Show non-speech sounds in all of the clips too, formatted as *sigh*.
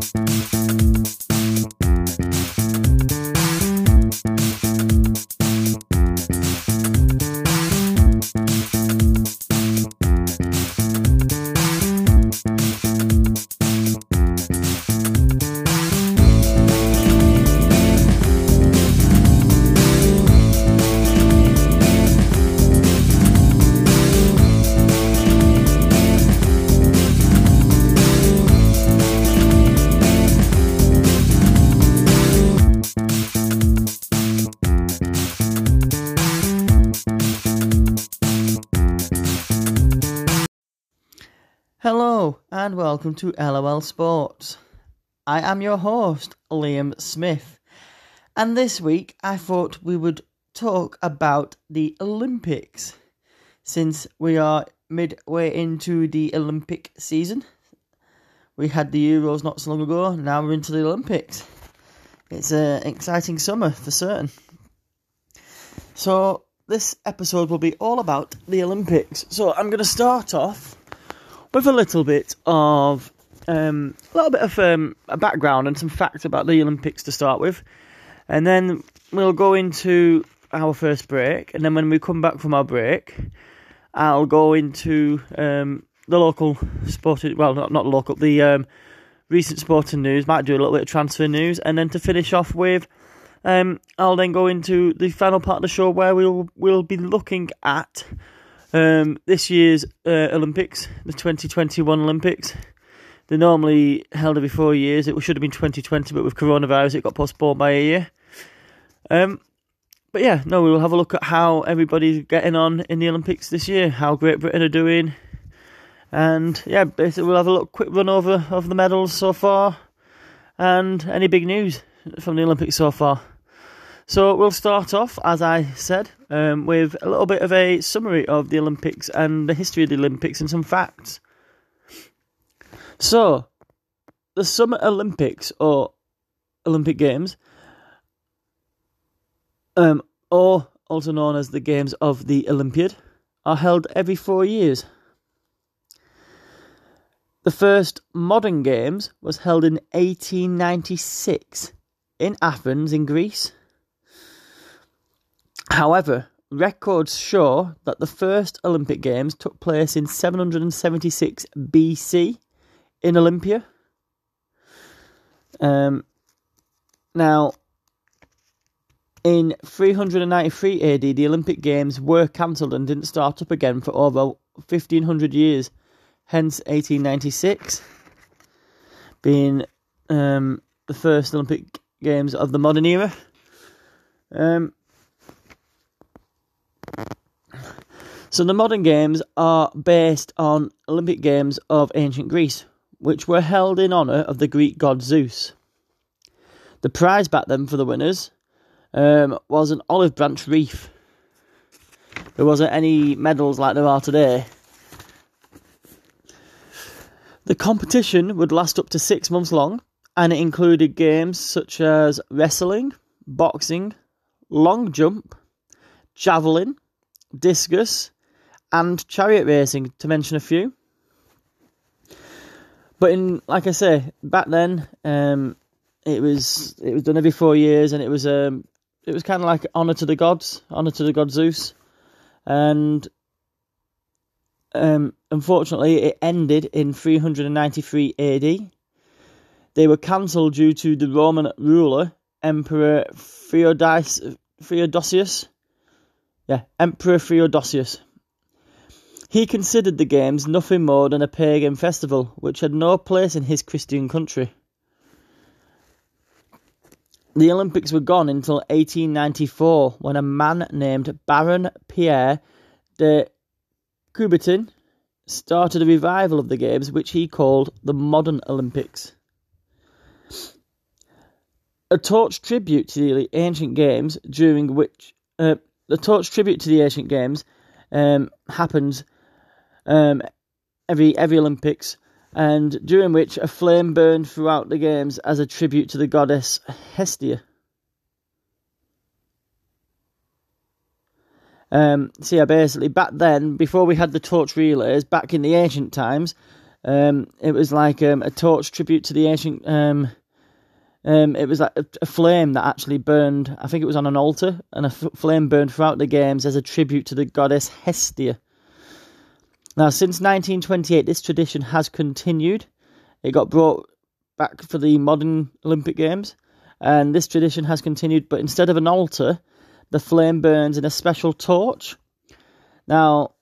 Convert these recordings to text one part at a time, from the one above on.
Hello welcome to LOL Sports. I am your host, Liam Smith, and this week I thought we would talk about the Olympics since we are midway into the Olympic season. We had the Euros not so long ago, now we're into the Olympics. It's an exciting summer for certain. So, this episode will be all about the Olympics. So, I'm going to start off with a little bit of um, a little bit of um, a background and some facts about the Olympics to start with, and then we'll go into our first break, and then when we come back from our break, I'll go into um, the local sporting well, not not local, the um, recent sporting news. Might do a little bit of transfer news, and then to finish off with. Um, I'll then go into the final part of the show where we'll we'll be looking at um, this year's uh, Olympics, the 2021 Olympics, they're normally held every four years. It should have been 2020, but with coronavirus, it got postponed by a year. Um, but yeah, no, we will have a look at how everybody's getting on in the Olympics this year, how Great Britain are doing, and yeah, basically we'll have a look, quick run over of the medals so far, and any big news from the Olympics so far. So we'll start off, as I said, um, with a little bit of a summary of the Olympics and the history of the Olympics and some facts. So, the Summer Olympics or Olympic Games, um, or also known as the Games of the Olympiad, are held every four years. The first modern games was held in 1896 in Athens in Greece. However, records show that the first Olympic Games took place in 776 BC in Olympia. Um, now, in 393 AD, the Olympic Games were cancelled and didn't start up again for over 1500 years, hence 1896 being um, the first Olympic Games of the modern era. Um, So the modern games are based on Olympic Games of ancient Greece, which were held in honour of the Greek god Zeus. The prize back then for the winners um, was an olive branch wreath. There wasn't any medals like there are today. The competition would last up to six months long, and it included games such as wrestling, boxing, long jump, javelin, discus, and chariot racing, to mention a few. But in, like I say, back then, um, it was it was done every four years, and it was um, it was kind of like honor to the gods, honor to the god Zeus, and um, unfortunately, it ended in 393 AD. They were cancelled due to the Roman ruler Emperor Theodosius. Yeah, Emperor Theodosius. He considered the games nothing more than a pagan festival, which had no place in his Christian country. The Olympics were gone until 1894, when a man named Baron Pierre de Coubertin started a revival of the Games, which he called the Modern Olympics. A torch tribute to the ancient games, during which uh, the torch tribute to the ancient games um, happens um, every every Olympics, and during which a flame burned throughout the games as a tribute to the goddess Hestia. Um, so yeah, basically back then, before we had the torch relays, back in the ancient times, Um, it was like um, a torch tribute to the ancient. Um, it was like a, a, flame that actually burned. I think it was on an altar, and a f- flame burned throughout the games as a tribute to the goddess Hestia. Now, since 1928, this tradition has continued. It got brought back for the modern Olympic Games, and this tradition has continued. But instead of an altar, the flame burns in a special torch. Now,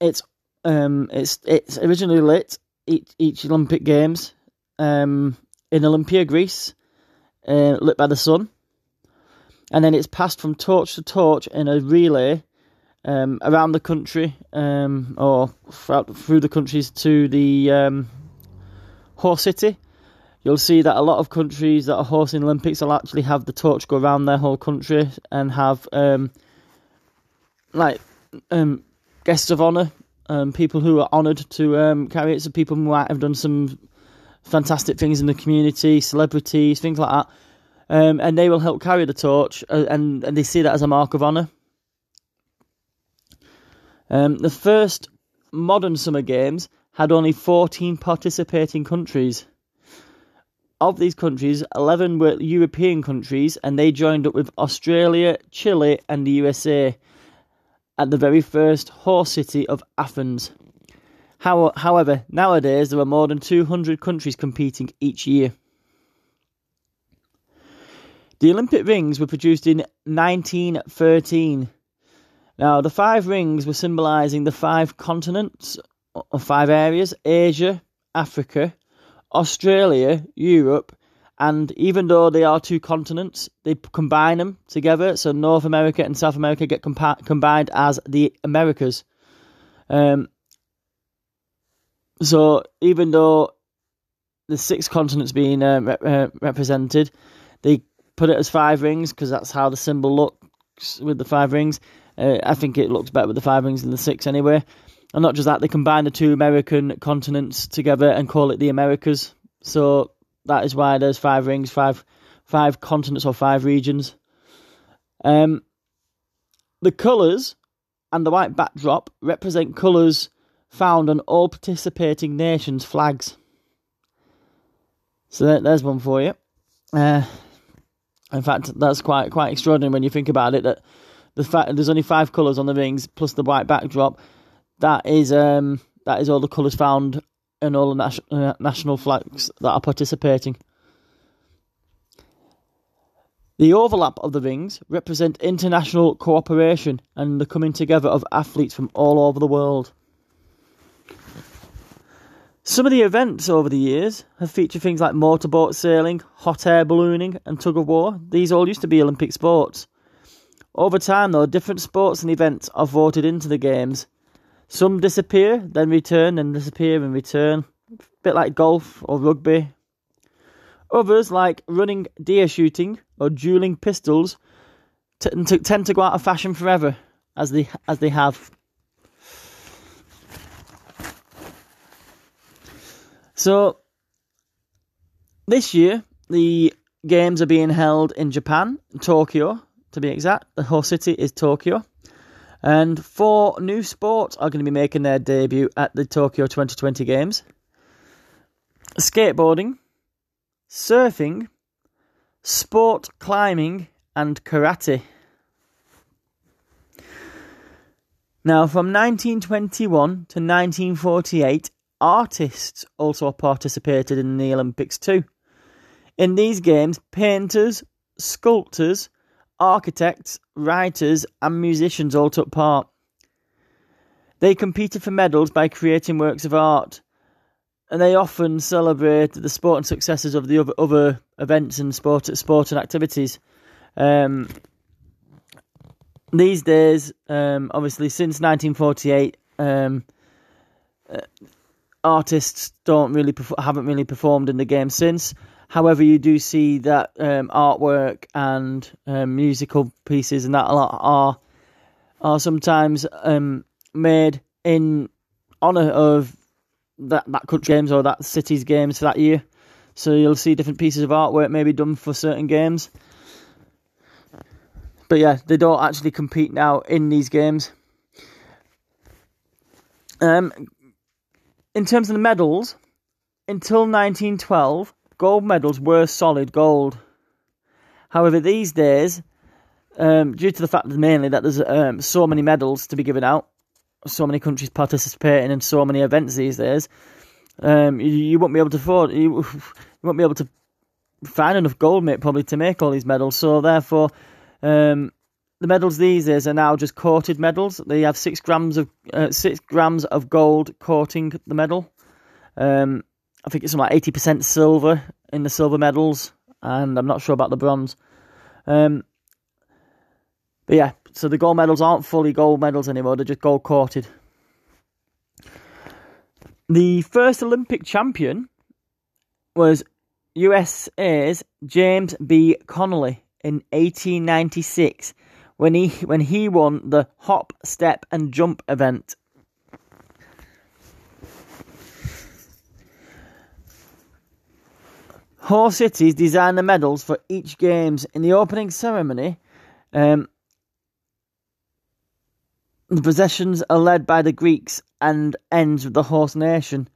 it's um, it's it's originally lit each each Olympic Games um, in Olympia, Greece, uh, lit by the sun, and then it's passed from torch to torch in a relay um, around the country um, or throughout, through the countries to the um, horse city. You'll see that a lot of countries that are hosting Olympics will actually have the torch go around their whole country and have um, like um, guests of honour um, people who are honoured to carry it. So people might have done some fantastic things in the community, celebrities, things like that. Um, and they will help carry the torch, uh, and, and they see that as a mark of honour. Um, the first modern Summer Games had only 14 participating countries. Of these countries, 11 were European countries, and they joined up with Australia, Chile, and the USA at the very first horse city of Athens. How, however, nowadays there are more than 200 countries competing each year. The Olympic rings were produced in 1913. Now, the five rings were symbolising the five continents or five areas Asia, Africa, Australia, Europe, and even though they are two continents, they combine them together. So North America and South America get compa- combined as the Americas. Um, so even though the six continents being uh, re- uh, represented, they put it as five rings because that's how the symbol looks with the five rings. Uh, I think it looks better with the five rings than the six anyway. And not just that, they combine the two American continents together and call it the Americas. So that is why there's five rings, five five continents or five regions. Um, the colours and the white backdrop represent colours found on all participating nations' flags. So there's one for you. Uh, in fact, that's quite quite extraordinary when you think about it. That the fact there's only five colours on the rings plus the white backdrop. That is um that is all the colours found and all the nas- uh, national flags that are participating. The overlap of the rings represent international cooperation and the coming together of athletes from all over the world. Some of the events over the years have featured things like motorboat sailing, hot air ballooning, and tug of war. These all used to be Olympic sports. Over time, though, different sports and events are voted into the Games some disappear, then return, and disappear and return. A bit like golf or rugby. Others, like running deer shooting or dueling pistols, t- t- tend to go out of fashion forever, as they as they have. So, this year the games are being held in Japan, Tokyo to be exact. The whole city is Tokyo. And four new sports are going to be making their debut at the Tokyo 2020 Games skateboarding, surfing, sport climbing, and karate. Now, from 1921 to 1948, artists also participated in the Olympics too. In these games, painters, sculptors, architects, writers, and musicians all took part. They competed for medals by creating works of art, and they often celebrated the sporting successes of the other, other events and sport, sport and activities. Um, these days, um, obviously, since 1948, um, uh, artists don't really haven't really performed in the game since. However, you do see that um, artwork and um, musical pieces and that a lot are are sometimes um, made in honor of that that country games or that city's games for that year. So you'll see different pieces of artwork maybe done for certain games. But yeah, they don't actually compete now in these games. Um, in terms of the medals, until 1912, gold medals were solid gold. However, these days, um, due to the fact that mainly that there's um, so many medals to be given out, so many countries participating in so many events these days, um, you, you, won't be able to afford you, *laughs* you won't be able to find enough gold, mate, probably to make all these medals. So therefore, um, the medals these days are now just coated medals. They have six grams of uh, six grams of gold coating the medal. Um, I think it's like eighty percent silver in the silver medals, and I'm not sure about the bronze. Um, but yeah, so the gold medals aren't fully gold medals anymore; they're just gold coated. The first Olympic champion was USA's James B. Connolly in 1896 when he when he won the hop, step and jump event. Host cities design the medals for each games. In the opening ceremony, um, the processions are led by the Greeks and ends with the host nation.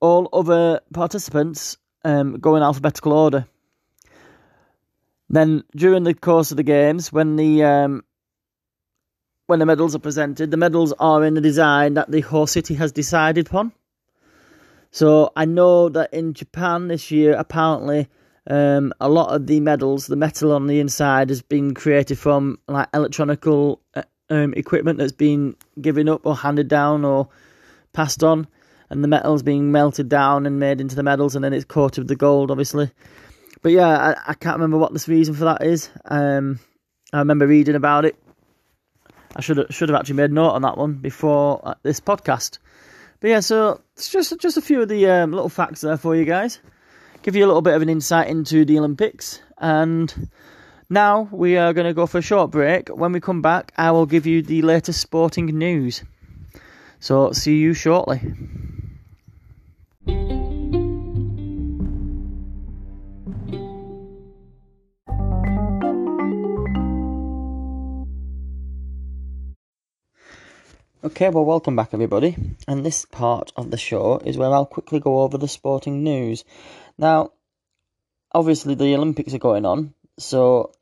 All other participants um, go in alphabetical order. Then during the course of the games, when the um, when the medals are presented, the medals are in the design that the host city has decided upon. So I know that in Japan this year, apparently, um, a lot of the medals, the metal on the inside, has been created from like electronical uh, um, equipment that's been given up or handed down or passed on, and the metal's being melted down and made into the medals, and then it's coated with the gold, obviously. But yeah, I, I can't remember what the reason for that is. Um, I remember reading about it. I should have, should have actually made a note on that one before uh, this podcast. But yeah, so it's just just a few of the um, little facts there for you guys. Give you a little bit of an insight into the Olympics. And now we are going to go for a short break. When we come back, I will give you the latest sporting news. So see you shortly. Okay, well, welcome back, everybody. And this part of the show is where I'll quickly go over the sporting news. Now, obviously, the Olympics are going on, so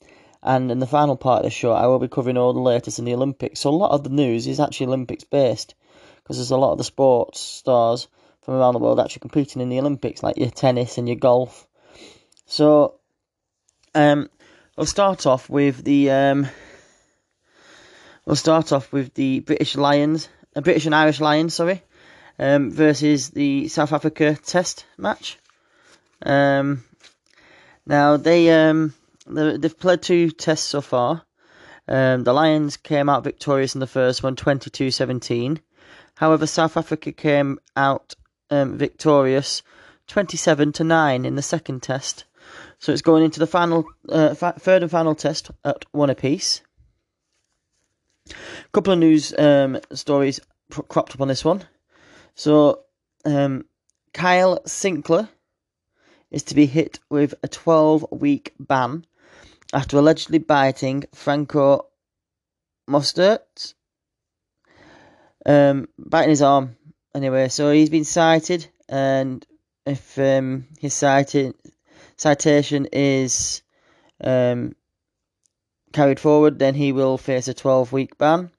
and in the final part of the show, I will be covering all the latest in the Olympics. So, a lot of the news is actually Olympics based because there's a lot of the sports stars from around the world actually competing in the Olympics, like your tennis and your golf. So, um, I'll start off with the um, We'll start off with the British Lions, uh, British and Irish Lions, sorry, um, versus the South Africa Test match. Um, now they um, they've played two tests so far. Um, the Lions came out victorious in the first one, 22-17. However, South Africa came out um, victorious, 27 to nine in the second test. So it's going into the final, uh, fa- third and final test at one apiece. Couple of news um, stories cropped up on this one. So, um, Kyle Sinckler is to be hit with a 12 week ban after allegedly biting Franco Mostert, um, biting his arm. Anyway, so he's been cited, and if um, his cited, citation is um, carried forward, then he will face a 12 week ban.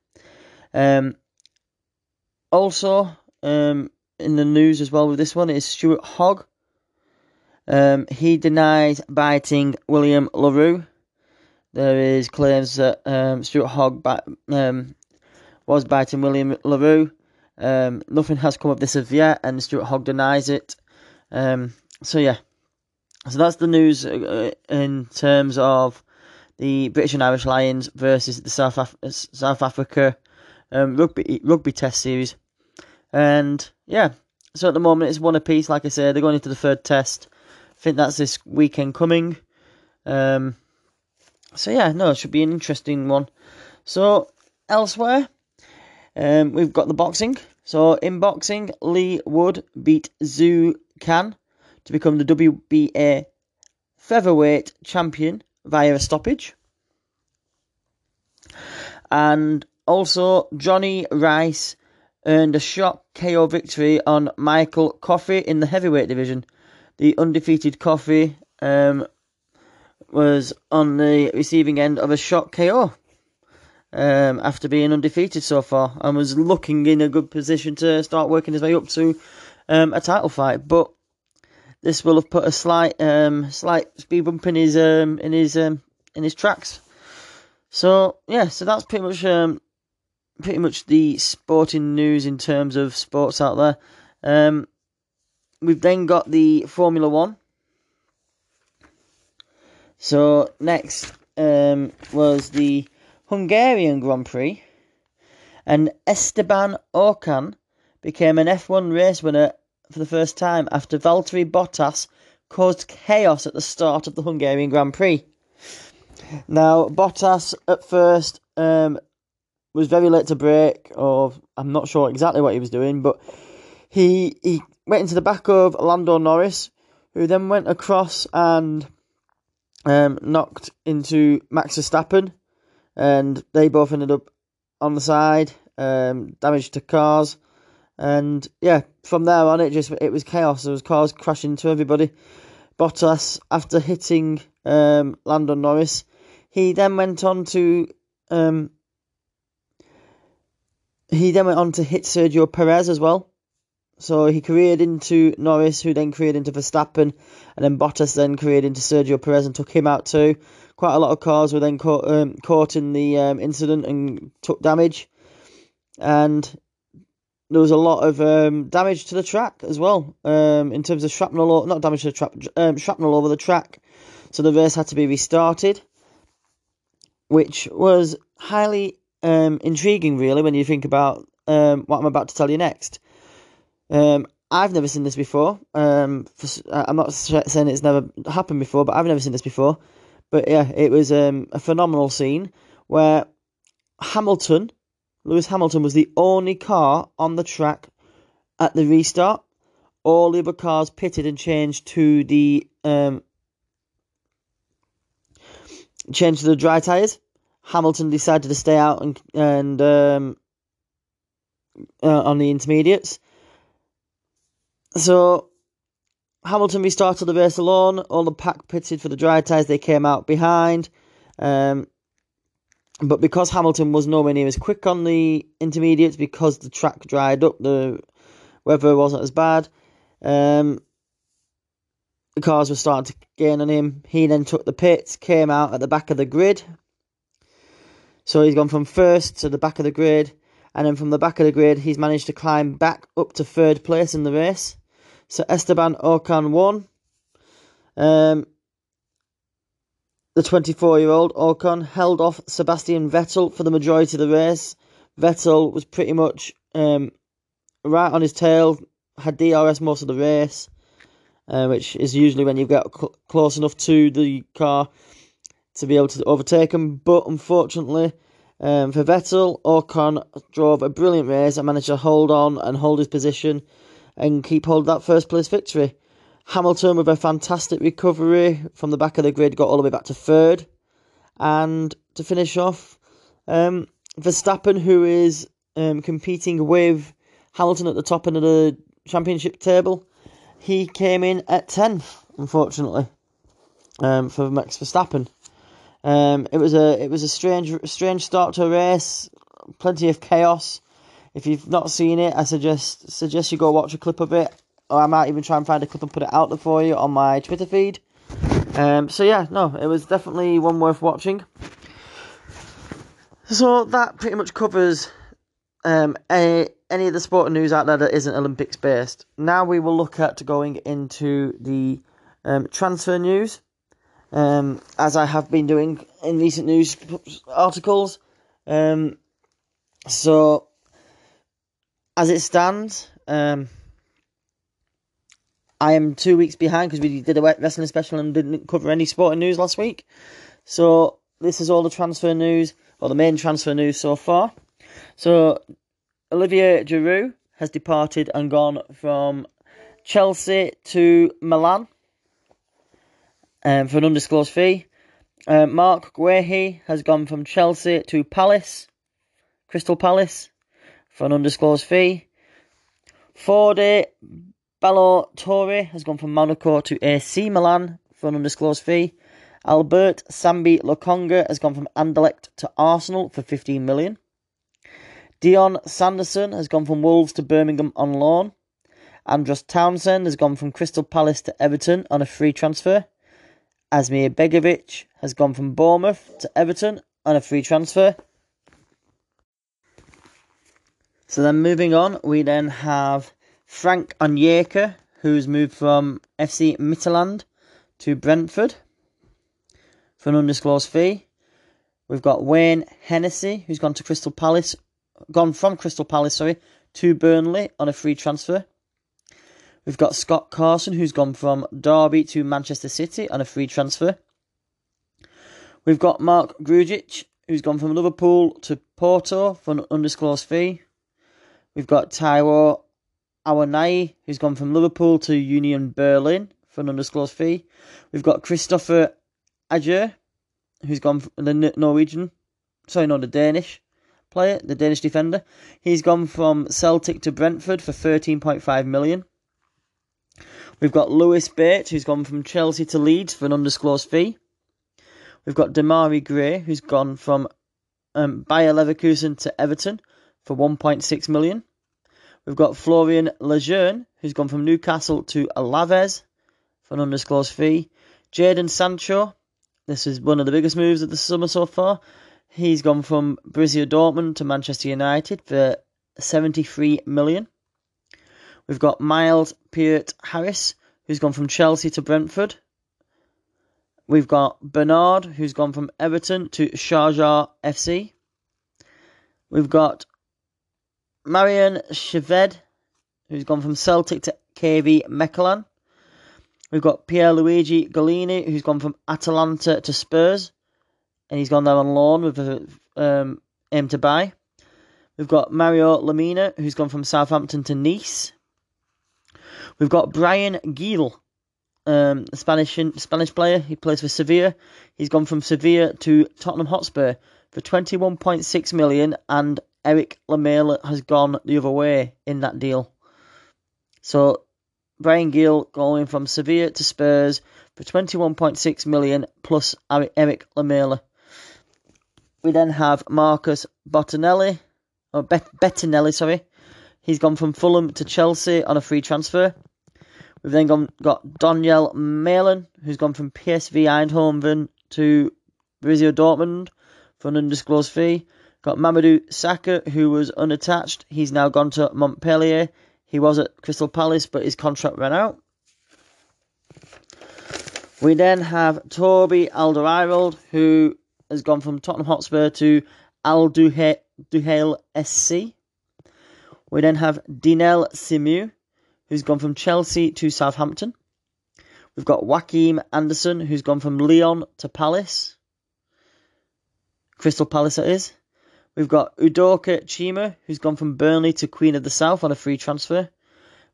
Um, also, um, in the news as well with this one is Stuart Hogg. Um, he denies biting William le Roux. There is claims that um, Stuart Hogg um, was biting William le Roux. Um, nothing has come of this as yet, and Stuart Hogg denies it. So yeah, so that's the news uh, in terms of the British and Irish Lions versus the South Af- South Africa um, rugby rugby test series, and yeah, so at the moment it's one apiece. Like I said, they're going into the third test. I think that's this weekend coming. Um, so yeah, no, it should be an interesting one. So elsewhere, um, we've got the boxing. So in boxing, Leigh Wood beat Xu Can to become the WBA featherweight champion via a stoppage. And also, Jonnie Rice earned a shock KO victory on Michael Coffey in the heavyweight division. The undefeated Coffey um, was on the receiving end of a shock KO um, after being undefeated so far and was looking in a good position to start working his way up to um, a title fight. But this will have put a slight um, slight speed bump in his um, in his um, in his tracks. So yeah, so that's pretty much um, pretty much the sporting news in terms of sports out there. Um, we've then got the Formula One. So next um, was the Hungarian Grand Prix, and Esteban Ocon became an F1 race winner for the first time after Valtteri Bottas caused chaos at the start of the Hungarian Grand Prix. Now, Bottas at first um, was very late to brake, or I'm not sure exactly what he was doing, but he he went into the back of Lando Norris, who then went across and um, knocked into Max Verstappen, and they both ended up on the side, um, damage to cars, and yeah, from there on it just it was chaos. There was cars crashing into everybody. Bottas, after hitting um, Lando Norris, he then went on to um, he then went on to hit Sergio Perez as well. So he careered into Norris, who then careered into Verstappen, and then Bottas then careered into Sergio Perez and took him out too. Quite a lot of cars were then caught um, caught in the um, incident and took damage, and there was a lot of um, damage to the track as well um, in terms of shrapnel, or, not damage to the track, um, shrapnel over the track. So the race had to be restarted, which was highly um, intriguing, really, when you think about um, what I'm about to tell you next. Um, I've never seen this before. Um, for, I'm not saying it's never happened before, but I've never seen this before. But yeah, it was um, a phenomenal scene where Hamilton, Lewis Hamilton, was the only car on the track at the restart. All the other cars pitted and changed to the um, changed to the dry tyres. Hamilton decided to stay out and and um, uh, on the intermediates. So Hamilton restarted the race alone. All the pack pitted for the dry tyres. They came out behind. Um, but because Hamilton was nowhere near as quick on the intermediates, because the track dried up, the weather wasn't as bad. Um, the cars were starting to gain on him. He then took the pits, came out at the back of the grid, so he's gone from first to the back of the grid, and then from the back of the grid, he's managed to climb back up to third place in the race. So Esteban Ocon won. Um, the 24 year old Ocon held off Sebastian Vettel for the majority of the race. Vettel was pretty much um, right on his tail, had DRS most of the race, uh, which is usually when you get cl- close enough to the car to be able to overtake him. But unfortunately, um, for Vettel, Ocon drove a brilliant race and managed to hold on and hold his position and keep hold of that first place victory. Hamilton, with a fantastic recovery from the back of the grid, got all the way back to third. And to finish off, um, Verstappen, who is um, competing with Hamilton at the top end of the championship table, he came in at 10th, unfortunately, um, for Max Verstappen. Um, it was a it was a strange strange start to a race, plenty of chaos. If you've not seen it, I suggest suggest you go watch a clip of it, or I might even try and find a clip and put it out there for you on my Twitter feed. Um, so yeah, no, it was definitely one worth watching. So that pretty much covers um, any, any of the sporting news out there that isn't Olympics based. Now we will look at going into the um, transfer news um, as I have been doing in recent news articles. Um, so, as it stands, um, I am two weeks behind because we did a wrestling special and didn't cover any sporting news last week. So, this is all the transfer news, or the main transfer news so far. So, Olivier Giroud has departed and gone from Chelsea to Milan um, for an undisclosed fee. Uh, Marc Guehi has gone from Chelsea to Palace, Crystal Palace, for an undisclosed fee. Fode Ballo-Touré has gone from Monaco to AC Milan for an undisclosed fee. Albert Sambi Lokonga has gone from Anderlecht to Arsenal for 15 million. Dion Sanderson has gone from Wolves to Birmingham on loan. Andros Townsend has gone from Crystal Palace to Everton on a free transfer. Asmir Begovic has gone from Bournemouth to Everton on a free transfer. So then moving on, we then have Frank Onyeka, who's moved from FC Midtjylland to Brentford for an undisclosed fee. We've got Wayne Hennessy, who's gone to Crystal Palace, gone from Crystal Palace, sorry, to Burnley on a free transfer. We've got Scott Carson, who's gone from Derby to Manchester City on a free transfer. We've got Mark Grujic, who's gone from Liverpool to Porto for an undisclosed fee. We've got Taiwo Awoniyi, who's gone from Liverpool to Union Berlin for an undisclosed fee. We've got Kristoffer Ajer, who's gone from the Norwegian, sorry, no, the Danish player, the Danish defender. He's gone from Celtic to Brentford for 13.5 million. We've got Lewis Bates, who's gone from Chelsea to Leeds for an undisclosed fee. We've got Demarai Gray, who's gone from um, Bayer Leverkusen to Everton for 1.6 million. We've got Florian Lejeune, who's gone from Newcastle to Alaves for an undisclosed fee. Jadon Sancho, this is one of the biggest moves of the summer so far. He's gone from Borussia Dortmund to Manchester United for 73 million. We've got Myles Peart Harris, who's gone from Chelsea to Brentford. We've got Bernard, who's gone from Everton to Sharjah FC. We've got Maryan Shved, who's gone from Celtic to KV Mechelen. We've got Pierluigi Gollini, who's gone from Atalanta to Spurs, and he's gone there on loan with a um, aim to buy. We've got Mario Lemina, who's gone from Southampton to Nice. We've got Bryan Gil, um, a Spanish Spanish player. He plays for Sevilla. He's gone from Sevilla to Tottenham Hotspur for 21.6 million, and Erik Lamela has gone the other way in that deal. So Bryan Gil going from Sevilla to Spurs for 21.6 million plus Erik Lamela. We then have Marcus Bottinelli, or Bet- Bettinelli, sorry. He's gone from Fulham to Chelsea on a free transfer. We've then gone, got Donyell Malen, who's gone from PSV Eindhoven to Borussia Dortmund for an undisclosed fee. Got Mamadou Sakho, who was unattached. He's now gone to Montpellier. He was at Crystal Palace, but his contract ran out. We then have Toby Alderweireld, who has gone from Tottenham Hotspur to Al Duhail SC. We then have Dynel Simeu, who's gone from Chelsea to Southampton. We've got Joachim Andersen, who's gone from Lyon to Palace. Crystal Palace, that is. We've got Udoka Chima, who's gone from Burnley to Queen of the South on a free transfer.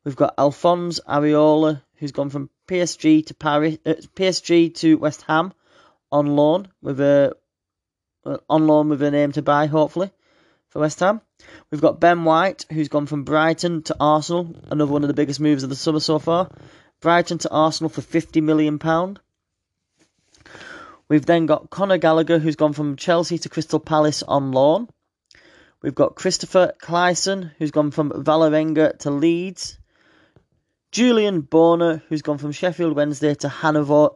We've got Alphonse Areola, who's gone from PSG to Paris, uh, PSG to West Ham on loan with a uh, on loan with a name to buy, hopefully for West Ham. We've got Ben White, who's gone from Brighton to Arsenal, another one of the biggest moves of the summer so far. Brighton to Arsenal for fifty million pound. We've then got Conor Gallagher, who's gone from Chelsea to Crystal Palace on loan. We've got Kristoffer Klaesson, who's gone from Vålerenga to Leeds. Julian Börner, who's gone from Sheffield Wednesday to Hannover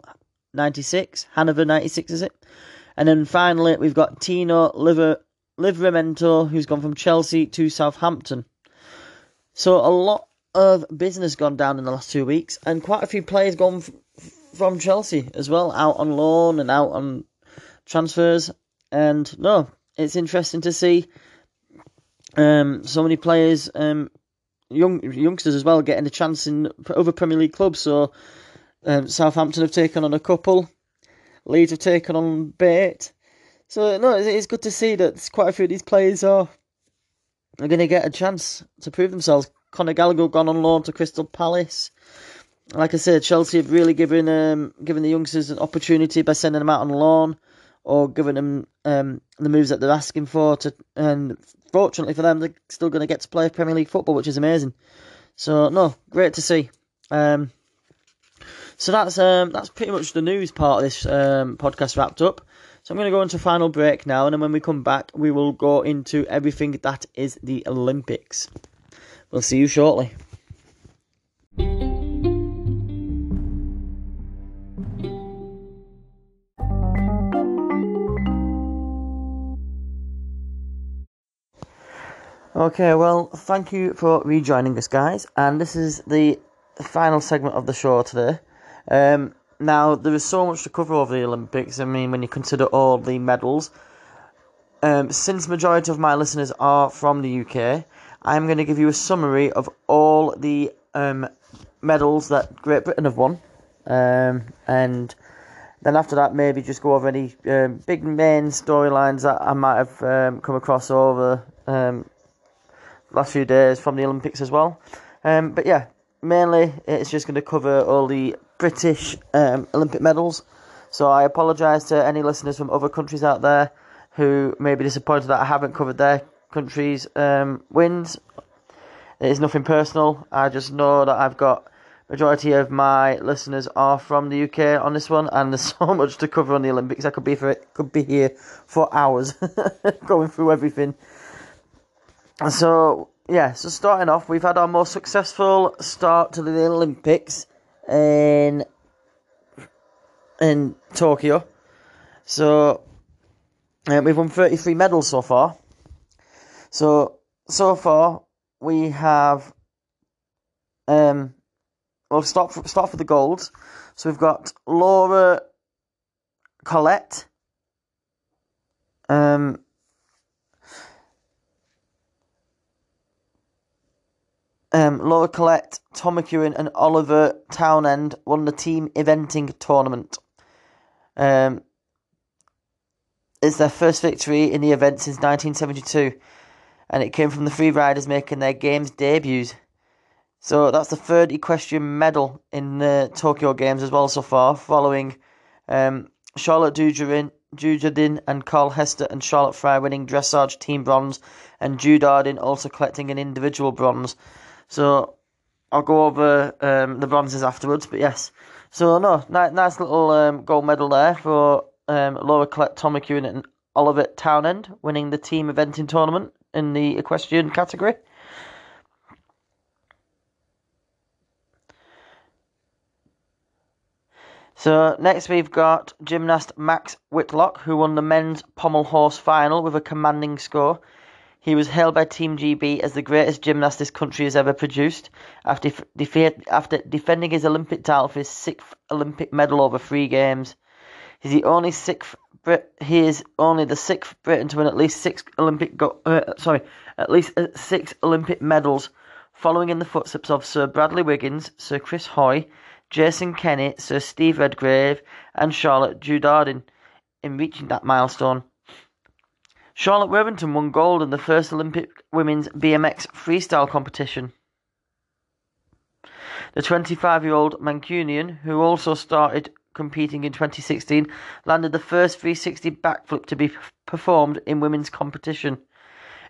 96. Hannover 96, is it? And then finally, we've got Tino Liver, Livramento, who's gone from Chelsea to Southampton. So a lot of business gone down in the last two weeks, and quite a few players gone from Chelsea as well, out on loan and out on transfers. And no, it's interesting to see um, so many players, um, young youngsters as well, getting a chance in other Premier League clubs. So um, Southampton have taken on a couple, Leeds have taken on Bate. So no, it's good to see that quite a few of these players are are going to get a chance to prove themselves. Conor Gallagher gone on loan to Crystal Palace like I said, Chelsea have really given um, given the youngsters an opportunity by sending them out on loan. or giving them um, the moves that they're asking for. To and fortunately for them, they're still going to get to play Premier League football, which is amazing. So no, great to see. Um, so that's um, that's pretty much the news part of this um, podcast wrapped up. So I'm going to go into final break now, and then when we come back, we will go into everything that is the Olympics. We'll see you shortly. Okay, well, thank you for rejoining us, guys, and this is the final segment of the show today. Um, now, there is so much to cover over the Olympics. I mean, when you consider all the medals, um, since majority of my listeners are from the UK, I'm going to give you a summary of all the um, medals that Great Britain have won, um, and then after that, maybe just go over any um, big main storylines that I might have um, come across over um, last few days from the Olympics as well. Um, but yeah, mainly it's just going to cover all the British um, Olympic medals. So I apologise to any listeners from other countries out there who may be disappointed that I haven't covered their country's um, wins. It is nothing personal. I just know that I've got majority of my listeners are from the UK on this one, and there's *laughs* so much to cover on the Olympics. I could be for it, could be here for hours *laughs* going through everything. So yeah, so starting off, we've had our most successful start to the Olympics in in Tokyo. So uh, we've won 33 medals so far. So so far we have um we'll start for, start for the gold. So we've got Laura Collett um Um, Laura Collett, Tom McEwen, and Oliver Townend won the team eventing tournament. Um, it's their first victory in the event since 1972, and it came from the three riders making their games debuts. So that's the third equestrian medal in the Tokyo Games as well so far, following um, Charlotte Dujardin, and Carl Hester and Charlotte Fry winning dressage team bronze, and Dujardin also collecting an individual bronze. So I'll go over um, the bronzes afterwards. But yes, so no, nice, nice little um, gold medal there for um, Laura Collett, Tom McEwen, and Oliver Townend winning the team eventing tournament in the equestrian category. So next we've got gymnast Max Whitlock, who won the men's pommel horse final with a commanding score. He was hailed by Team GB as the greatest gymnast this country has ever produced after, after defending his Olympic title for his sixth Olympic medal over three games. He's the only sixth Brit. He is only the sixth Briton to win at least six Olympic go, uh, sorry at least uh, six Olympic medals, following in the footsteps of Sir Bradley Wiggins, Sir Chris Hoy, Jason Kenny, Sir Steve Redgrave, and Charlotte Dujardin in reaching that milestone. Charlotte Worthington won gold in the first Olympic women's BMX freestyle competition. The 25 year old Mancunian, who also started competing in 2016, landed the first 360 backflip to be performed in women's competition.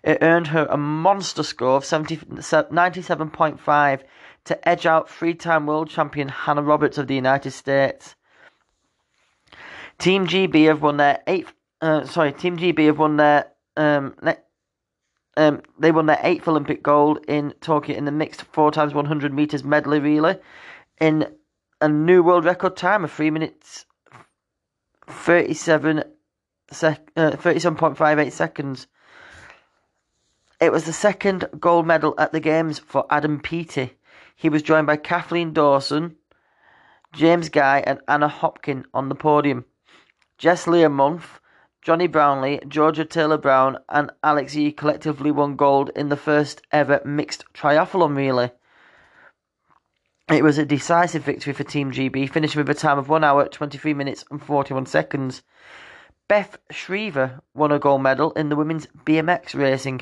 It earned her a monster score of 70, 97.5 to edge out three time world champion Hannah Roberts of the United States. Team GB have won their eighth uh, sorry, Team GB have won their um, ne- um, they won their eighth Olympic gold in Tokyo in the mixed four times one hundred meters medley relay in a new world record time of three minutes thirty seven sec- uh, thirty seven point five eight seconds. It was the second gold medal at the games for Adam Peaty. He was joined by Kathleen Dawson, James Guy, and Anna Hopkin on the podium. Jess Learmonth Jonny Brownlee, Georgia Taylor Brown, and Alex Yee collectively won gold in the first ever mixed triathlon relay. It was a decisive victory for Team GB, finishing with a time of 1 hour, 23 minutes, and 41 seconds. Beth Shriver won a gold medal in the women's BMX racing.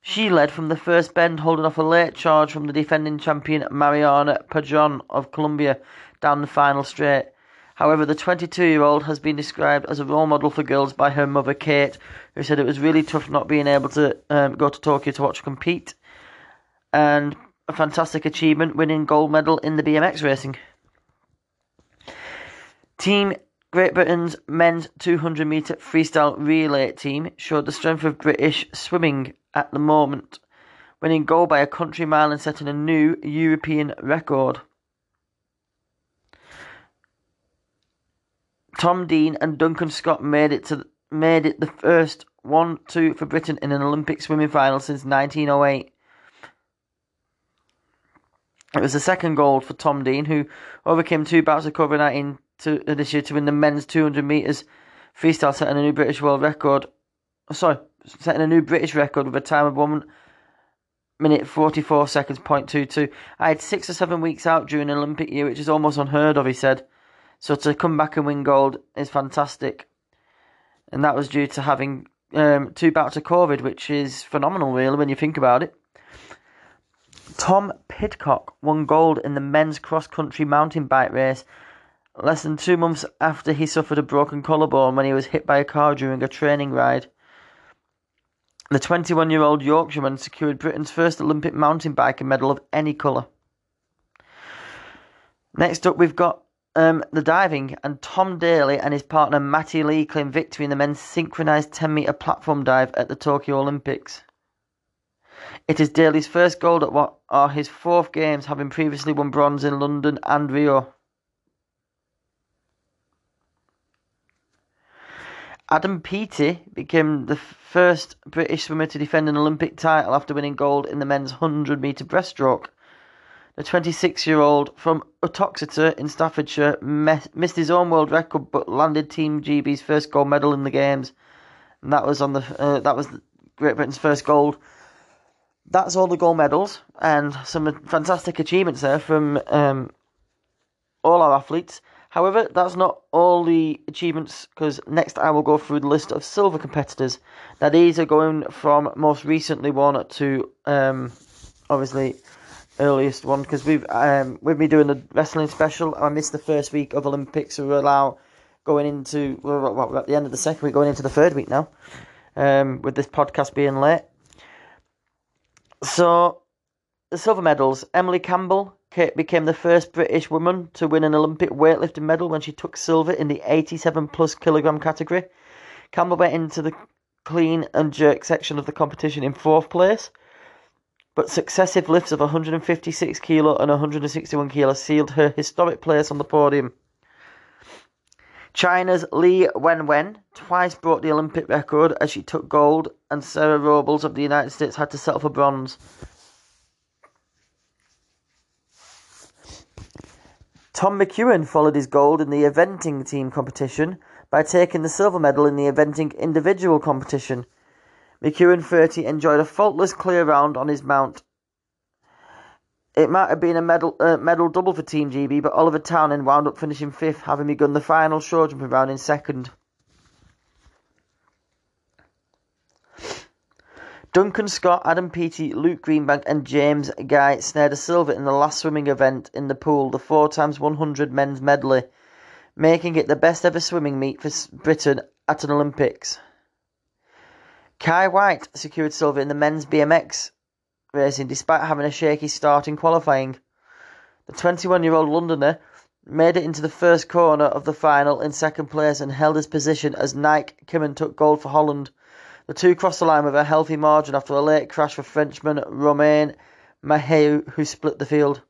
She led from the first bend, holding off a late charge from the defending champion Mariana Pajon of Colombia down the final straight. However, the 22 year old has been described as a role model for girls by her mother, Kate, who said it was really tough not being able to um, go to Tokyo to watch her compete. And a fantastic achievement, winning gold medal in the BMX racing. Team Great Britain's men's 200 metre freestyle relay team showed the strength of British swimming at the moment, winning gold by a country mile and setting a new European record. Tom Dean and Duncan Scott made it to made it the first one two for Britain in an Olympic swimming final since 1908. It was the second gold for Tom Dean, who overcame two bouts of COVID 19 this year to win the men's 200 metres freestyle, setting a new British world record. Sorry, setting a new British record with a time of 1 minute 44 seconds, point two two. I had six or seven weeks out during an Olympic year, which is almost unheard of, he said. So to come back and win gold is fantastic. And that was due to having um, two bouts of COVID, which is phenomenal, really, when you think about it. Tom Pidcock won gold in the men's cross country mountain bike race less than two months after he suffered a broken collarbone when he was hit by a car during a training ride. The 21 year old Yorkshireman secured Britain's first Olympic mountain biking medal of any colour. Next up, we've got um, the diving, and Tom Daley and his partner Matty Lee claimed victory in the men's synchronised 10 metre platform dive at the Tokyo Olympics. It is Daley's first gold at what are his fourth games, having previously won bronze in London and Rio. Adam Peaty became the first British swimmer to defend an Olympic title after winning gold in the men's 100 metre breaststroke. The 26 year old from Uttoxeter in Staffordshire missed his own world record but landed Team GB's first gold medal in the Games. And that was on the uh, that was Great Britain's first gold. That's all the gold medals and some fantastic achievements there from um, all our athletes. However, that's not all the achievements because next I will go through the list of silver competitors. Now these are going from most recently one to um, obviously earliest one because we've um, with me doing the wrestling special, I missed the first week of Olympics, so we're now going into well, we're at the end of the second week, going into the third week now. Um, with this podcast being late, so the silver medals: Emily Campbell became the first British woman to win an Olympic weightlifting medal when she took silver in the 87 plus kilogram category. Campbell went into the clean and jerk section of the competition in fourth place but successive lifts of 156 kilo and 161 kilo sealed her historic place on the podium. China's Li Wenwen twice broke the Olympic record as she took gold, and Sarah Robles of the United States had to settle for bronze. Tom McEwen followed his gold in the eventing team competition by taking the silver medal in the eventing individual competition. McEwen 30 enjoyed a faultless clear round on his mount. It might have been a medal uh, medal double for Team GB, but Oliver Townend wound up finishing fifth, having begun the final short jumping round in second. Duncan Scott, Adam Peaty, Luke Greenbank, and James Guy snared a silver in the last swimming event in the pool, the 4 times 100 men's medley, making it the best ever swimming meet for Britain at an Olympics. Kye Whyte secured silver in the men's BMX racing despite having a shaky start in qualifying. The 21 year old Londoner made it into the first corner of the final in second place and held his position as Niek Kimmann took gold for Holland. The two crossed the line with a healthy margin after a late crash for Frenchman Romain Mahieu, who split the field.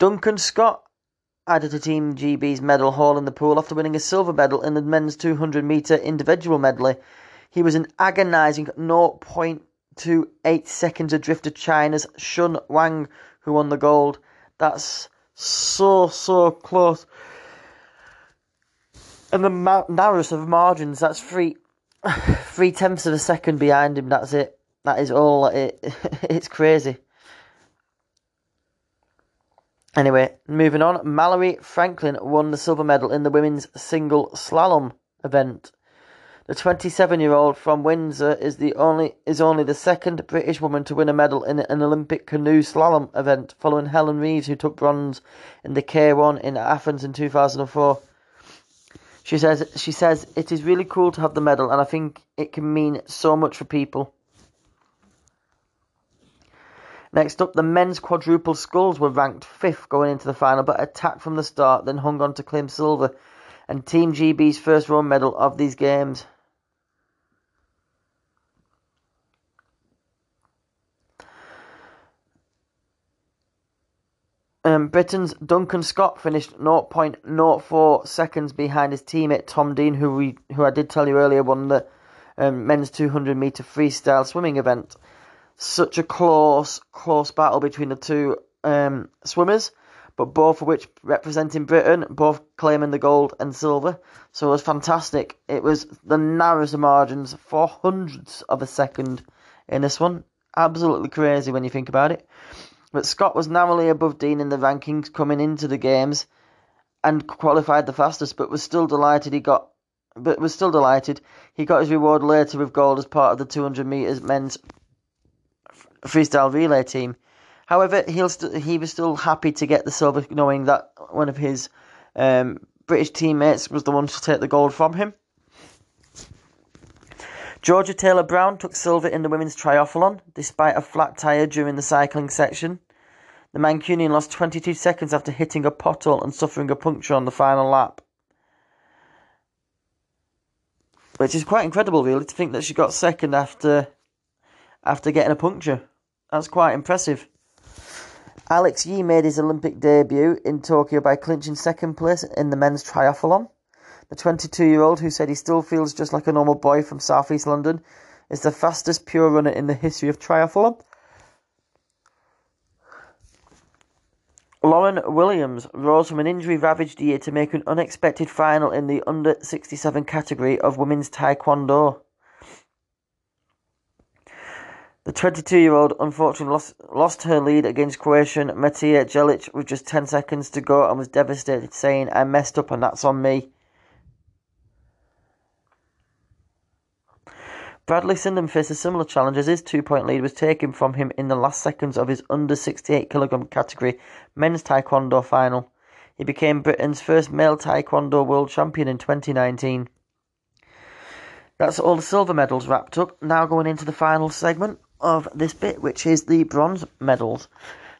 Duncan Scott added to Team GB's medal haul in the pool after winning a silver medal in the men's 200 metre individual medley. He was an agonising 0.28 seconds adrift of China's Shun Wang, who won the gold. That's so, so close. And the narrowest of margins, that's three, *sighs* three tenths of a second behind him. That's it. That is all. It, *laughs* it's crazy. Anyway, moving on. Mallory Franklin won the silver medal in the women's single slalom event. The 27-year-old from Windsor is the only is only the second British woman to win a medal in an Olympic canoe slalom event, following Helen Reeves, who took bronze in the K1 in Athens in 2004. She says she says it is really cool to have the medal, and I think it can mean so much for people. Next up, the men's quadruple sculls were ranked fifth going into the final, but attacked from the start, then hung on to claim silver and Team GB's first row medal of these games. Um, Britain's Duncan Scott finished 0.04 seconds behind his teammate Tom Dean, who we who I did tell you earlier won the um, men's 200 meter freestyle swimming event. Such a close, close battle between the two um, swimmers, but both of which representing Britain, both claiming the gold and silver. So it was fantastic. It was the narrowest margins, four hundredths of a second in this one. Absolutely crazy when you think about it. But Scott was narrowly above Dean in the rankings coming into the games and qualified the fastest, but was still delighted he got but was still delighted he got his reward later with gold as part of the 200 meters men's freestyle relay team. However, st- he was still happy to get the silver, knowing that one of his um, British teammates was the one to take the gold from him. Georgia Taylor Brown took silver in the women's triathlon despite a flat tyre during the cycling section. The Mancunian lost 22 seconds after hitting a pothole and suffering a puncture on the final lap. Which is quite incredible, really, to think that she got second after after getting a puncture. That's quite impressive. Alex Yee made his Olympic debut in Tokyo by clinching second place in the men's triathlon. The 22 year old, who said he still feels just like a normal boy from southeast London, is the fastest pure runner in the history of triathlon. Lauren Williams rose from an injury ravaged year to make an unexpected final in the under 67 category of women's taekwondo. The 22 year old unfortunately lost, lost her lead against Croatian Matea Jelic with just 10 seconds to go and was devastated, saying, I messed up and that's on me. Bradley Sinden faced a similar challenge as his two point lead was taken from him in the last seconds of his under 68 kg category men's taekwondo final. He became Britain's first male taekwondo world champion in 2019. That's all the silver medals wrapped up. Now going into the final segment of this bit, which is the bronze medals.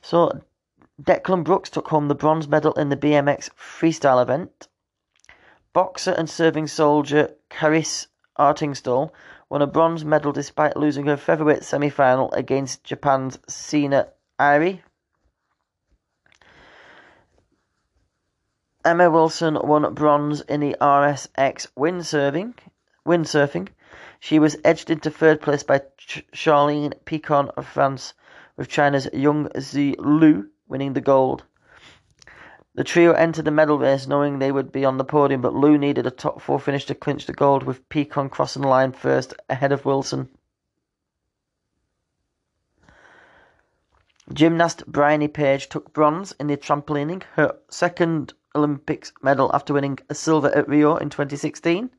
So Declan Brooks took home the bronze medal in the BMX freestyle event. Boxer and serving soldier Karriss Artingstall won a bronze medal despite losing her featherweight semi-final against Japan's Sena Irie. Emma Wilson won bronze in the RSX windsurfing. Windsurfing, she was edged into third place by Ch- Charline Picon of France, with China's Young Zi Lu winning the gold. The trio entered the medal race knowing they would be on the podium, but Lu needed a top four finish to clinch the gold, with Picon crossing the line first ahead of Wilson. Gymnast Bryony Page took bronze in the trampolining, her second Olympics medal after winning a silver at Rio in 2016.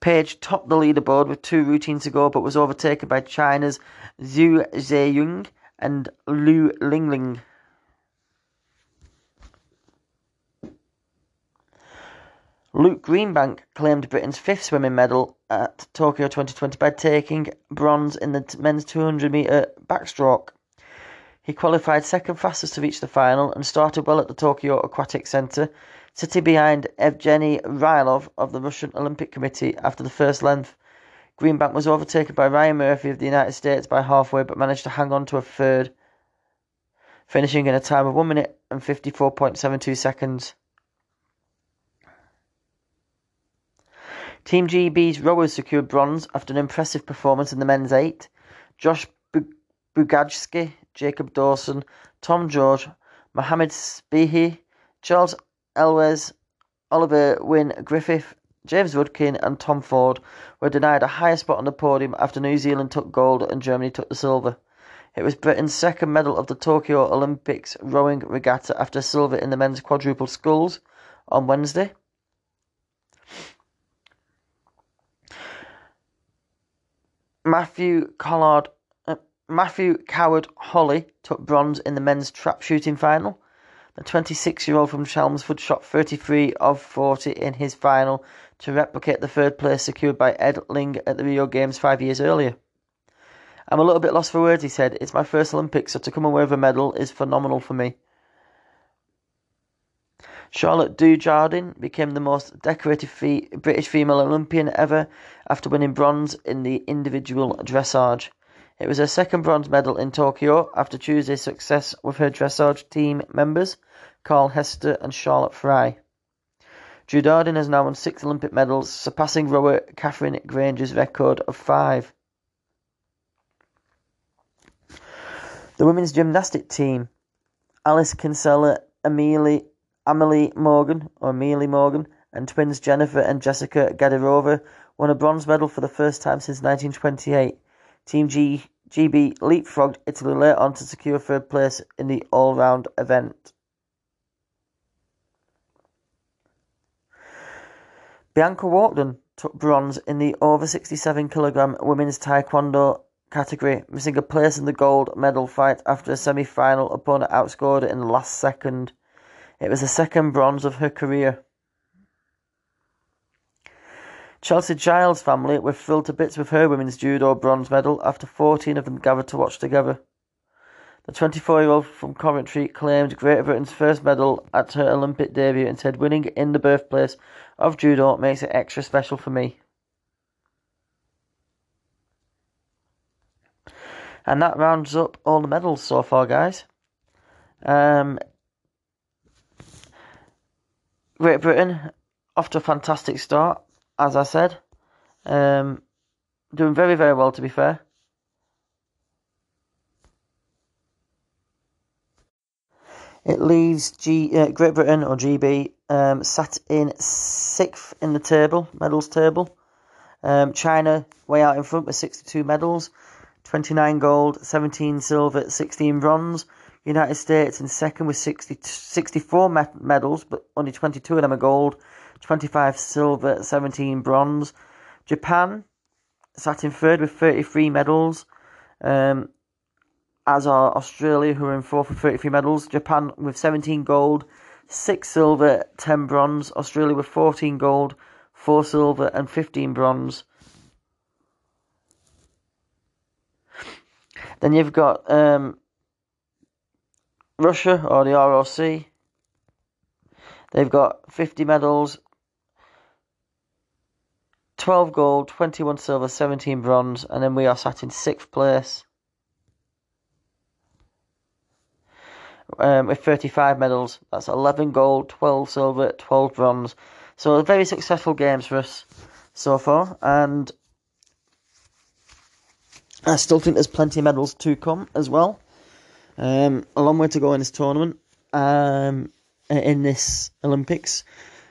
Page topped the leaderboard with two routines to go, but was overtaken by China's Zhu Xueying and Lu Lingling. Luke Greenbank claimed Britain's fifth swimming medal at Tokyo 2020 by taking bronze in the men's 200 metre backstroke. He qualified second fastest to reach the final and started well at the Tokyo Aquatic Centre, sitting behind Evgeny Rylov of the Russian Olympic Committee after the first length. Greenbank was overtaken by Ryan Murphy of the United States by halfway but managed to hang on to a third, finishing in a time of 1 minute and 54.72 seconds. Team GB's rowers secured bronze after an impressive performance in the men's eight. Josh Bugajski, Jacob Dawson, Tom George, Mohamed Sbihi, Charles Elwes, Oliver Wynne Griffith, James Rudkin, and Tom Ford were denied a higher spot on the podium after New Zealand took gold and Germany took the silver. It was Britain's second medal of the Tokyo Olympics rowing regatta after silver in the men's quadruple sculls on Wednesday. Matthew Collard, uh, Matthew Coward Holley took bronze in the men's trap shooting final. The 26-year-old from Chelmsford shot 33 of 40 in his final to replicate the third place secured by Ed Ling at the Rio Games five years earlier. I'm a little bit lost for words, he said. It's my first Olympics, so to come away with a medal is phenomenal for me. Charlotte Dujardin became the most decorated fee- British female Olympian ever after winning bronze in the individual dressage. It was her second bronze medal in Tokyo after Tuesday's success with her dressage team members, Carl Hester and Charlotte Fry. Dujardin has now won six Olympic medals, surpassing rower Katherine Grainger's record of five. The women's gymnastic team, Alice Kinsella, Amelie, Amelie Morgan, or Amelie Morgan, and twins Jennifer and Jessica Gadirova won a bronze medal for the first time since 1928. Team G, GB leapfrogged Italy later on to secure third place in the all-round event. Bianca Walkden took bronze in the over 67 kilogram women's taekwondo category, missing a place in the gold medal fight after a semi-final opponent outscored it in the last second. It was the second bronze of her career. Chelsea Giles' family were thrilled to bits with her women's judo bronze medal after 14 of them gathered to watch together. The 24 year old from Coventry claimed Great Britain's first medal at her Olympic debut and said, Winning in the birthplace of judo makes it extra special for me. And that rounds up all the medals so far, guys. Um, Great Britain off to a fantastic start, as I said. Um, doing very, very well, to be fair. It leaves G, uh, Great Britain, or GB, um, sat in sixth in the table, medals table. Um, China way out in front with 62 medals. 29 gold, 17 silver, 16 bronze. United States in second with 60, 64 medals, but only 22 of them are gold, 25 silver, 17 bronze. Japan sat in third with 33 medals, um, as are Australia, who are in fourth with 33 medals. Japan with 17 gold, 6 silver, 10 bronze. Australia with 14 gold, 4 silver, and 15 bronze. Then you've got um, Russia or the ROC. They've got 50 medals, 12 gold, 21 silver, 17 bronze, and then we are sat in sixth place um, with 35 medals. That's 11 gold, 12 silver, 12 bronze. So very successful games for us so far, and I still think there's plenty of medals to come as well. Um, a long way to go in this tournament, um, in this Olympics,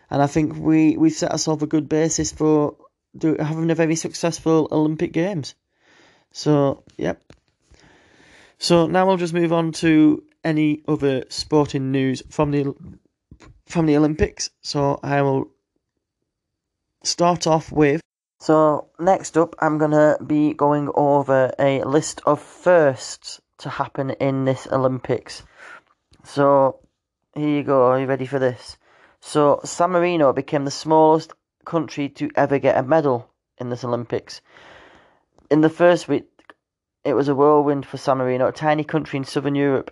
and I think we we've set ourselves a good basis for do, having a very successful Olympic Games. So, yep. So now we'll just move on to any other sporting news from the from the Olympics. So I will start off with so next up, I'm gonna be going over a list of firsts to happen in this Olympics. So here you go. Are you ready for this? So San Marino became the smallest country to ever get a medal in this Olympics. In the first week, it was a whirlwind for San Marino, a tiny country in southern Europe,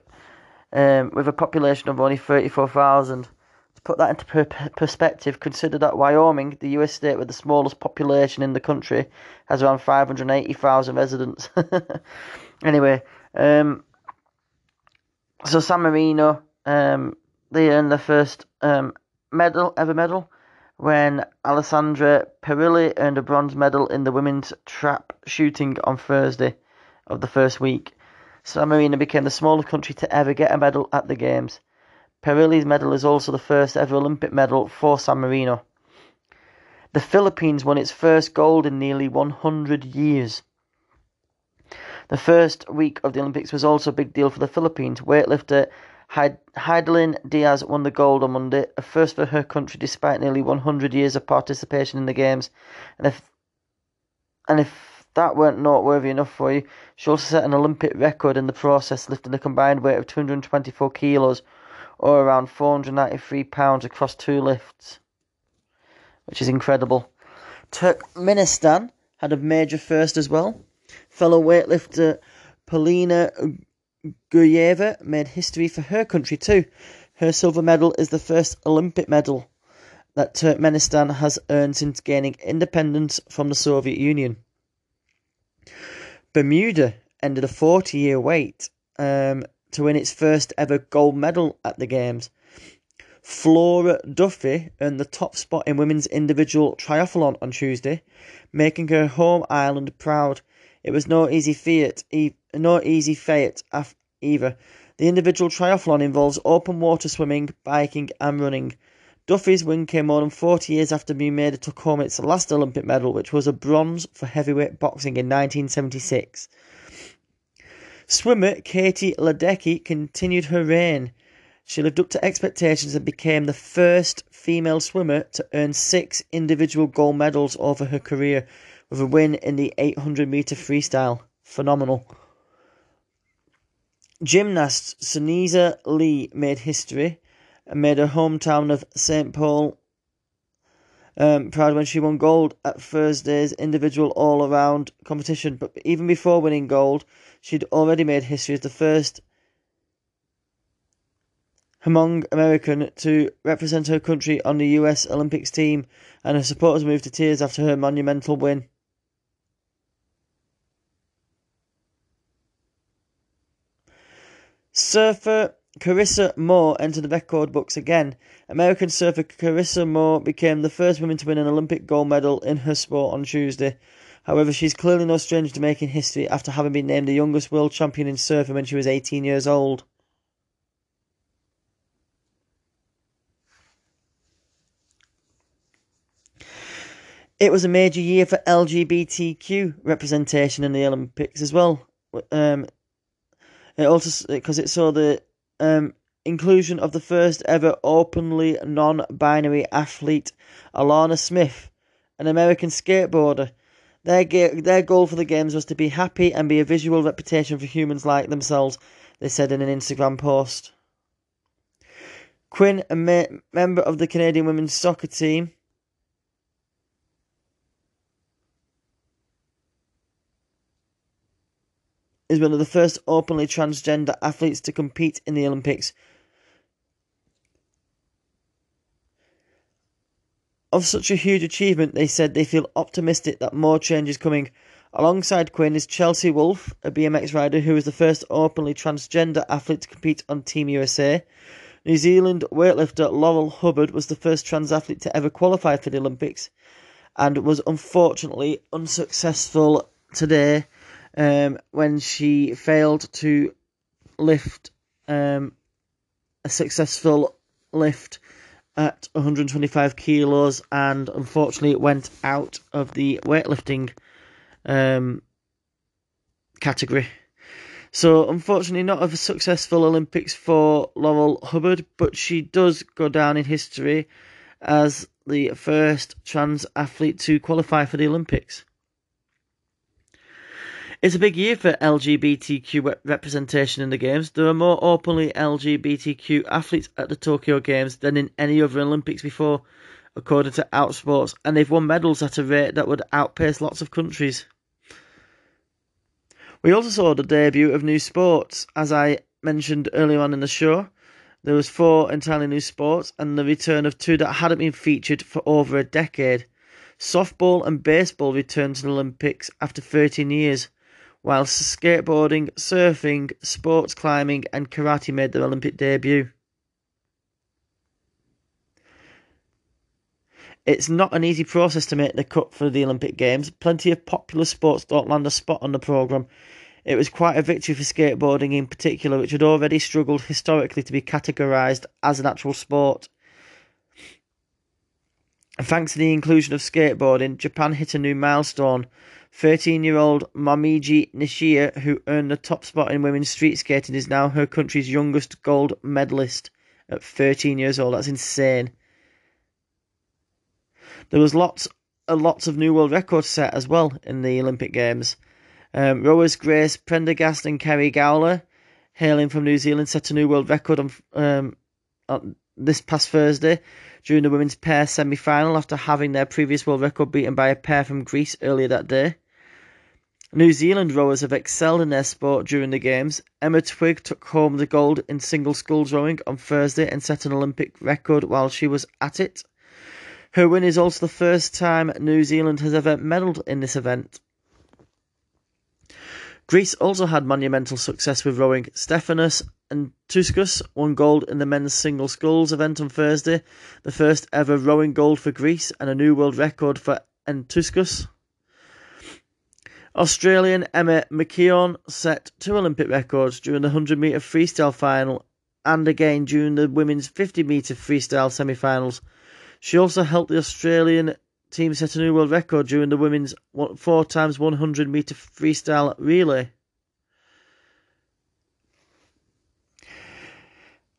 um, with a population of only 34,000 To put that into per- perspective, consider that Wyoming, the US state with the smallest population in the country, has around 580,000 residents. *laughs* anyway, um, so San Marino, um, they earned their first um, medal, ever medal, when Alessandra Perilli earned a bronze medal in the women's trap shooting on Thursday of the first week. San Marino became the smallest country to ever get a medal at the Games. Perilli's medal is also the first ever Olympic medal for San Marino. The Philippines won its first gold in nearly 100 years. The first week of the Olympics was also a big deal for the Philippines. Weightlifter Hidilyn Diaz won the gold on Monday, a first for her country despite nearly 100 years of participation in the Games. And if, and if that weren't noteworthy enough for you. She also set an Olympic record in the process, lifting a combined weight of 224 kilos, or around 493 pounds across two lifts, which is incredible. Turkmenistan had a major first as well. Fellow weightlifter Polina Guryeva made history for her country too. Her silver medal is the first Olympic medal that Turkmenistan has earned since gaining independence from the Soviet Union. Bermuda ended a 40 year wait um, to win its first ever gold medal at the Games. Flora Duffy earned the top spot in women's individual triathlon on Tuesday, making her home island proud. It was no easy feat, no easy feat either. The individual triathlon involves open water swimming, biking, and running. Duffy's win came more than 40 years after Bermuda took home its last Olympic medal, which was a bronze for heavyweight boxing in 1976. Swimmer Katie Ledecky continued her reign. She lived up to expectations and became the first female swimmer to earn six individual gold medals over her career, with a win in the 800 metre freestyle. Phenomenal. Gymnast Sunisa Lee made history and made her hometown of St. Paul um, proud when she won gold at Thursday's individual all around competition. But even before winning gold, she'd already made history as the first Hmong American to represent her country on the US Olympics team, and her supporters moved to tears after her monumental win. Surfer Carissa Moore entered the record books again. American surfer Carissa Moore became the first woman to win an Olympic gold medal in her sport on Tuesday. However, she's clearly no stranger to making history after having been named the youngest world champion in surfing when she was 18 years old. It was a major year for LGBTQ representation in the Olympics as well. Um, it also because it saw the um, inclusion of the first ever openly non-binary athlete, Alana Smith, an American skateboarder. Their their goal for the games was to be happy and be a visual reputation for humans like themselves. They said in an Instagram post. Quinn, a ma- member of the Canadian women's soccer team, is one of the first openly transgender athletes to compete in the Olympics. Of such a huge achievement, they said they feel optimistic that more change is coming. Alongside Quinn is Chelsea Wolfe, a BMX rider who was the first openly transgender athlete to compete on Team USA. New Zealand weightlifter Laurel Hubbard was the first trans athlete to ever qualify for the Olympics and was unfortunately unsuccessful today um, when she failed to lift um, a successful lift at 125 kilos and unfortunately it went out of the weightlifting um, category. So, unfortunately, not a successful Olympics for Laurel Hubbard, but she does go down in history as the first trans athlete to qualify for the Olympics. It's a big year for LGBTQ representation in the Games. There are more openly LGBTQ athletes at the Tokyo Games than in any other Olympics before, according to Outsports, and they've won medals at a rate that would outpace lots of countries. We also saw the debut of new sports, as I mentioned earlier on in the show. There was four entirely new sports and the return of two that hadn't been featured for over a decade. Softball and baseball returned to the Olympics after 13 years whilst skateboarding, surfing, sports climbing, and karate made their Olympic debut. It's not an easy process to make the cut for the Olympic Games. Plenty of popular sports don't land a spot on the programme. It was quite a victory for skateboarding in particular, which had already struggled historically to be categorised as an actual sport. Thanks to the inclusion of skateboarding, Japan hit a new milestone 13 year old Momiji Nishiya, who earned the top spot in women's street skating, is now her country's youngest gold medalist at 13 years old. That's insane. There was lots a lots of new world records set as well in the Olympic Games. Um, rowers Grace Prendergast and Kerry Gowler, hailing from New Zealand, set a new world record on, um, on this past Thursday during the women's pair semi final after having their previous world record beaten by a pair from Greece earlier that day. New Zealand rowers have excelled in their sport during the Games. Emma Twigg took home the gold in single sculls rowing on Thursday and set an Olympic record while she was at it. Her win is also the first time New Zealand has ever medalled in this event. Greece also had monumental success with rowing. Stefanos Antouskas won gold in the men's single sculls event on Thursday, the first ever rowing gold for Greece and a new world record for Antouskas. Australian Emma McKeon set two Olympic records during the 100 metre freestyle final and again during the women's 50 metre freestyle semi finals. She also helped the Australian team set a new world record during the women's 4 times 100 metre freestyle relay.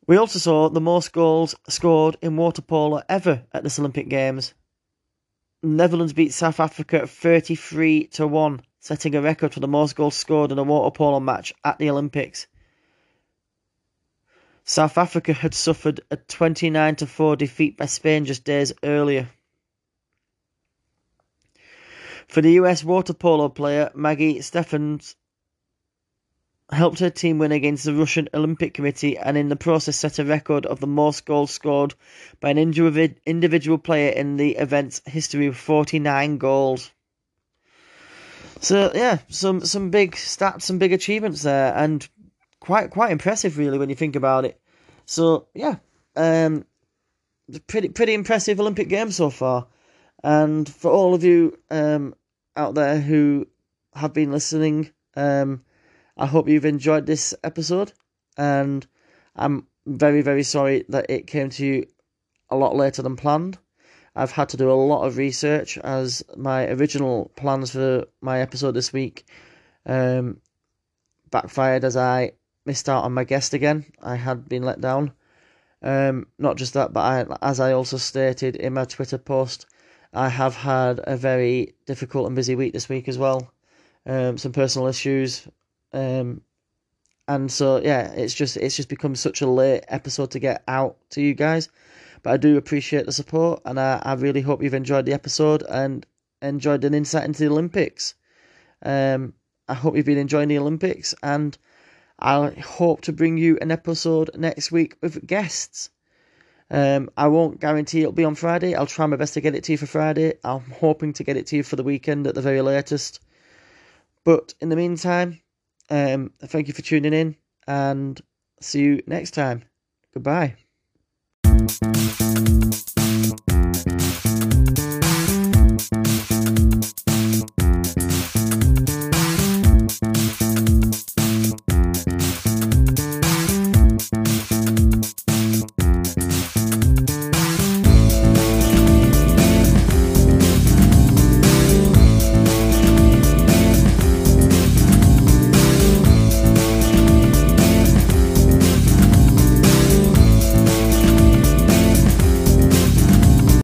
We also saw the most goals scored in water polo ever at this Olympic Games. Netherlands beat South Africa 33 to 1 setting a record for the most goals scored in a water polo match at the Olympics. South Africa had suffered a 29 4 defeat by Spain just days earlier. For the US water polo player Maggie Steffens helped her team win against the Russian Olympic Committee and in the process set a record of the most goals scored by an individual player in the event's history with 49 goals. So yeah, some some big stats, some big achievements there, and quite quite impressive really when you think about it. So yeah, um, pretty pretty impressive Olympic Games so far, and for all of you um out there who have been listening, um, I hope you've enjoyed this episode, and I'm very very sorry that it came to you a lot later than planned. I've had to do a lot of research as my original plans for my episode this week um, backfired as I missed out on my guest again. I had been let down. Um, not just that, but I, as I also stated in my Twitter post, I have had a very difficult and busy week this week as well. Um, some personal issues, um, and so yeah, it's just it's just become such a late episode to get out to you guys. But I do appreciate the support, and I, I really hope you've enjoyed the episode and enjoyed an insight into the Olympics. Um, I hope you've been enjoying the Olympics, and I hope to bring you an episode next week with guests. Um, I won't guarantee it'll be on Friday. I'll try my best to get it to you for Friday. I'm hoping to get it to you for the weekend at the very latest. But in the meantime, um, thank you for tuning in and see you next time. Goodbye. Thank you.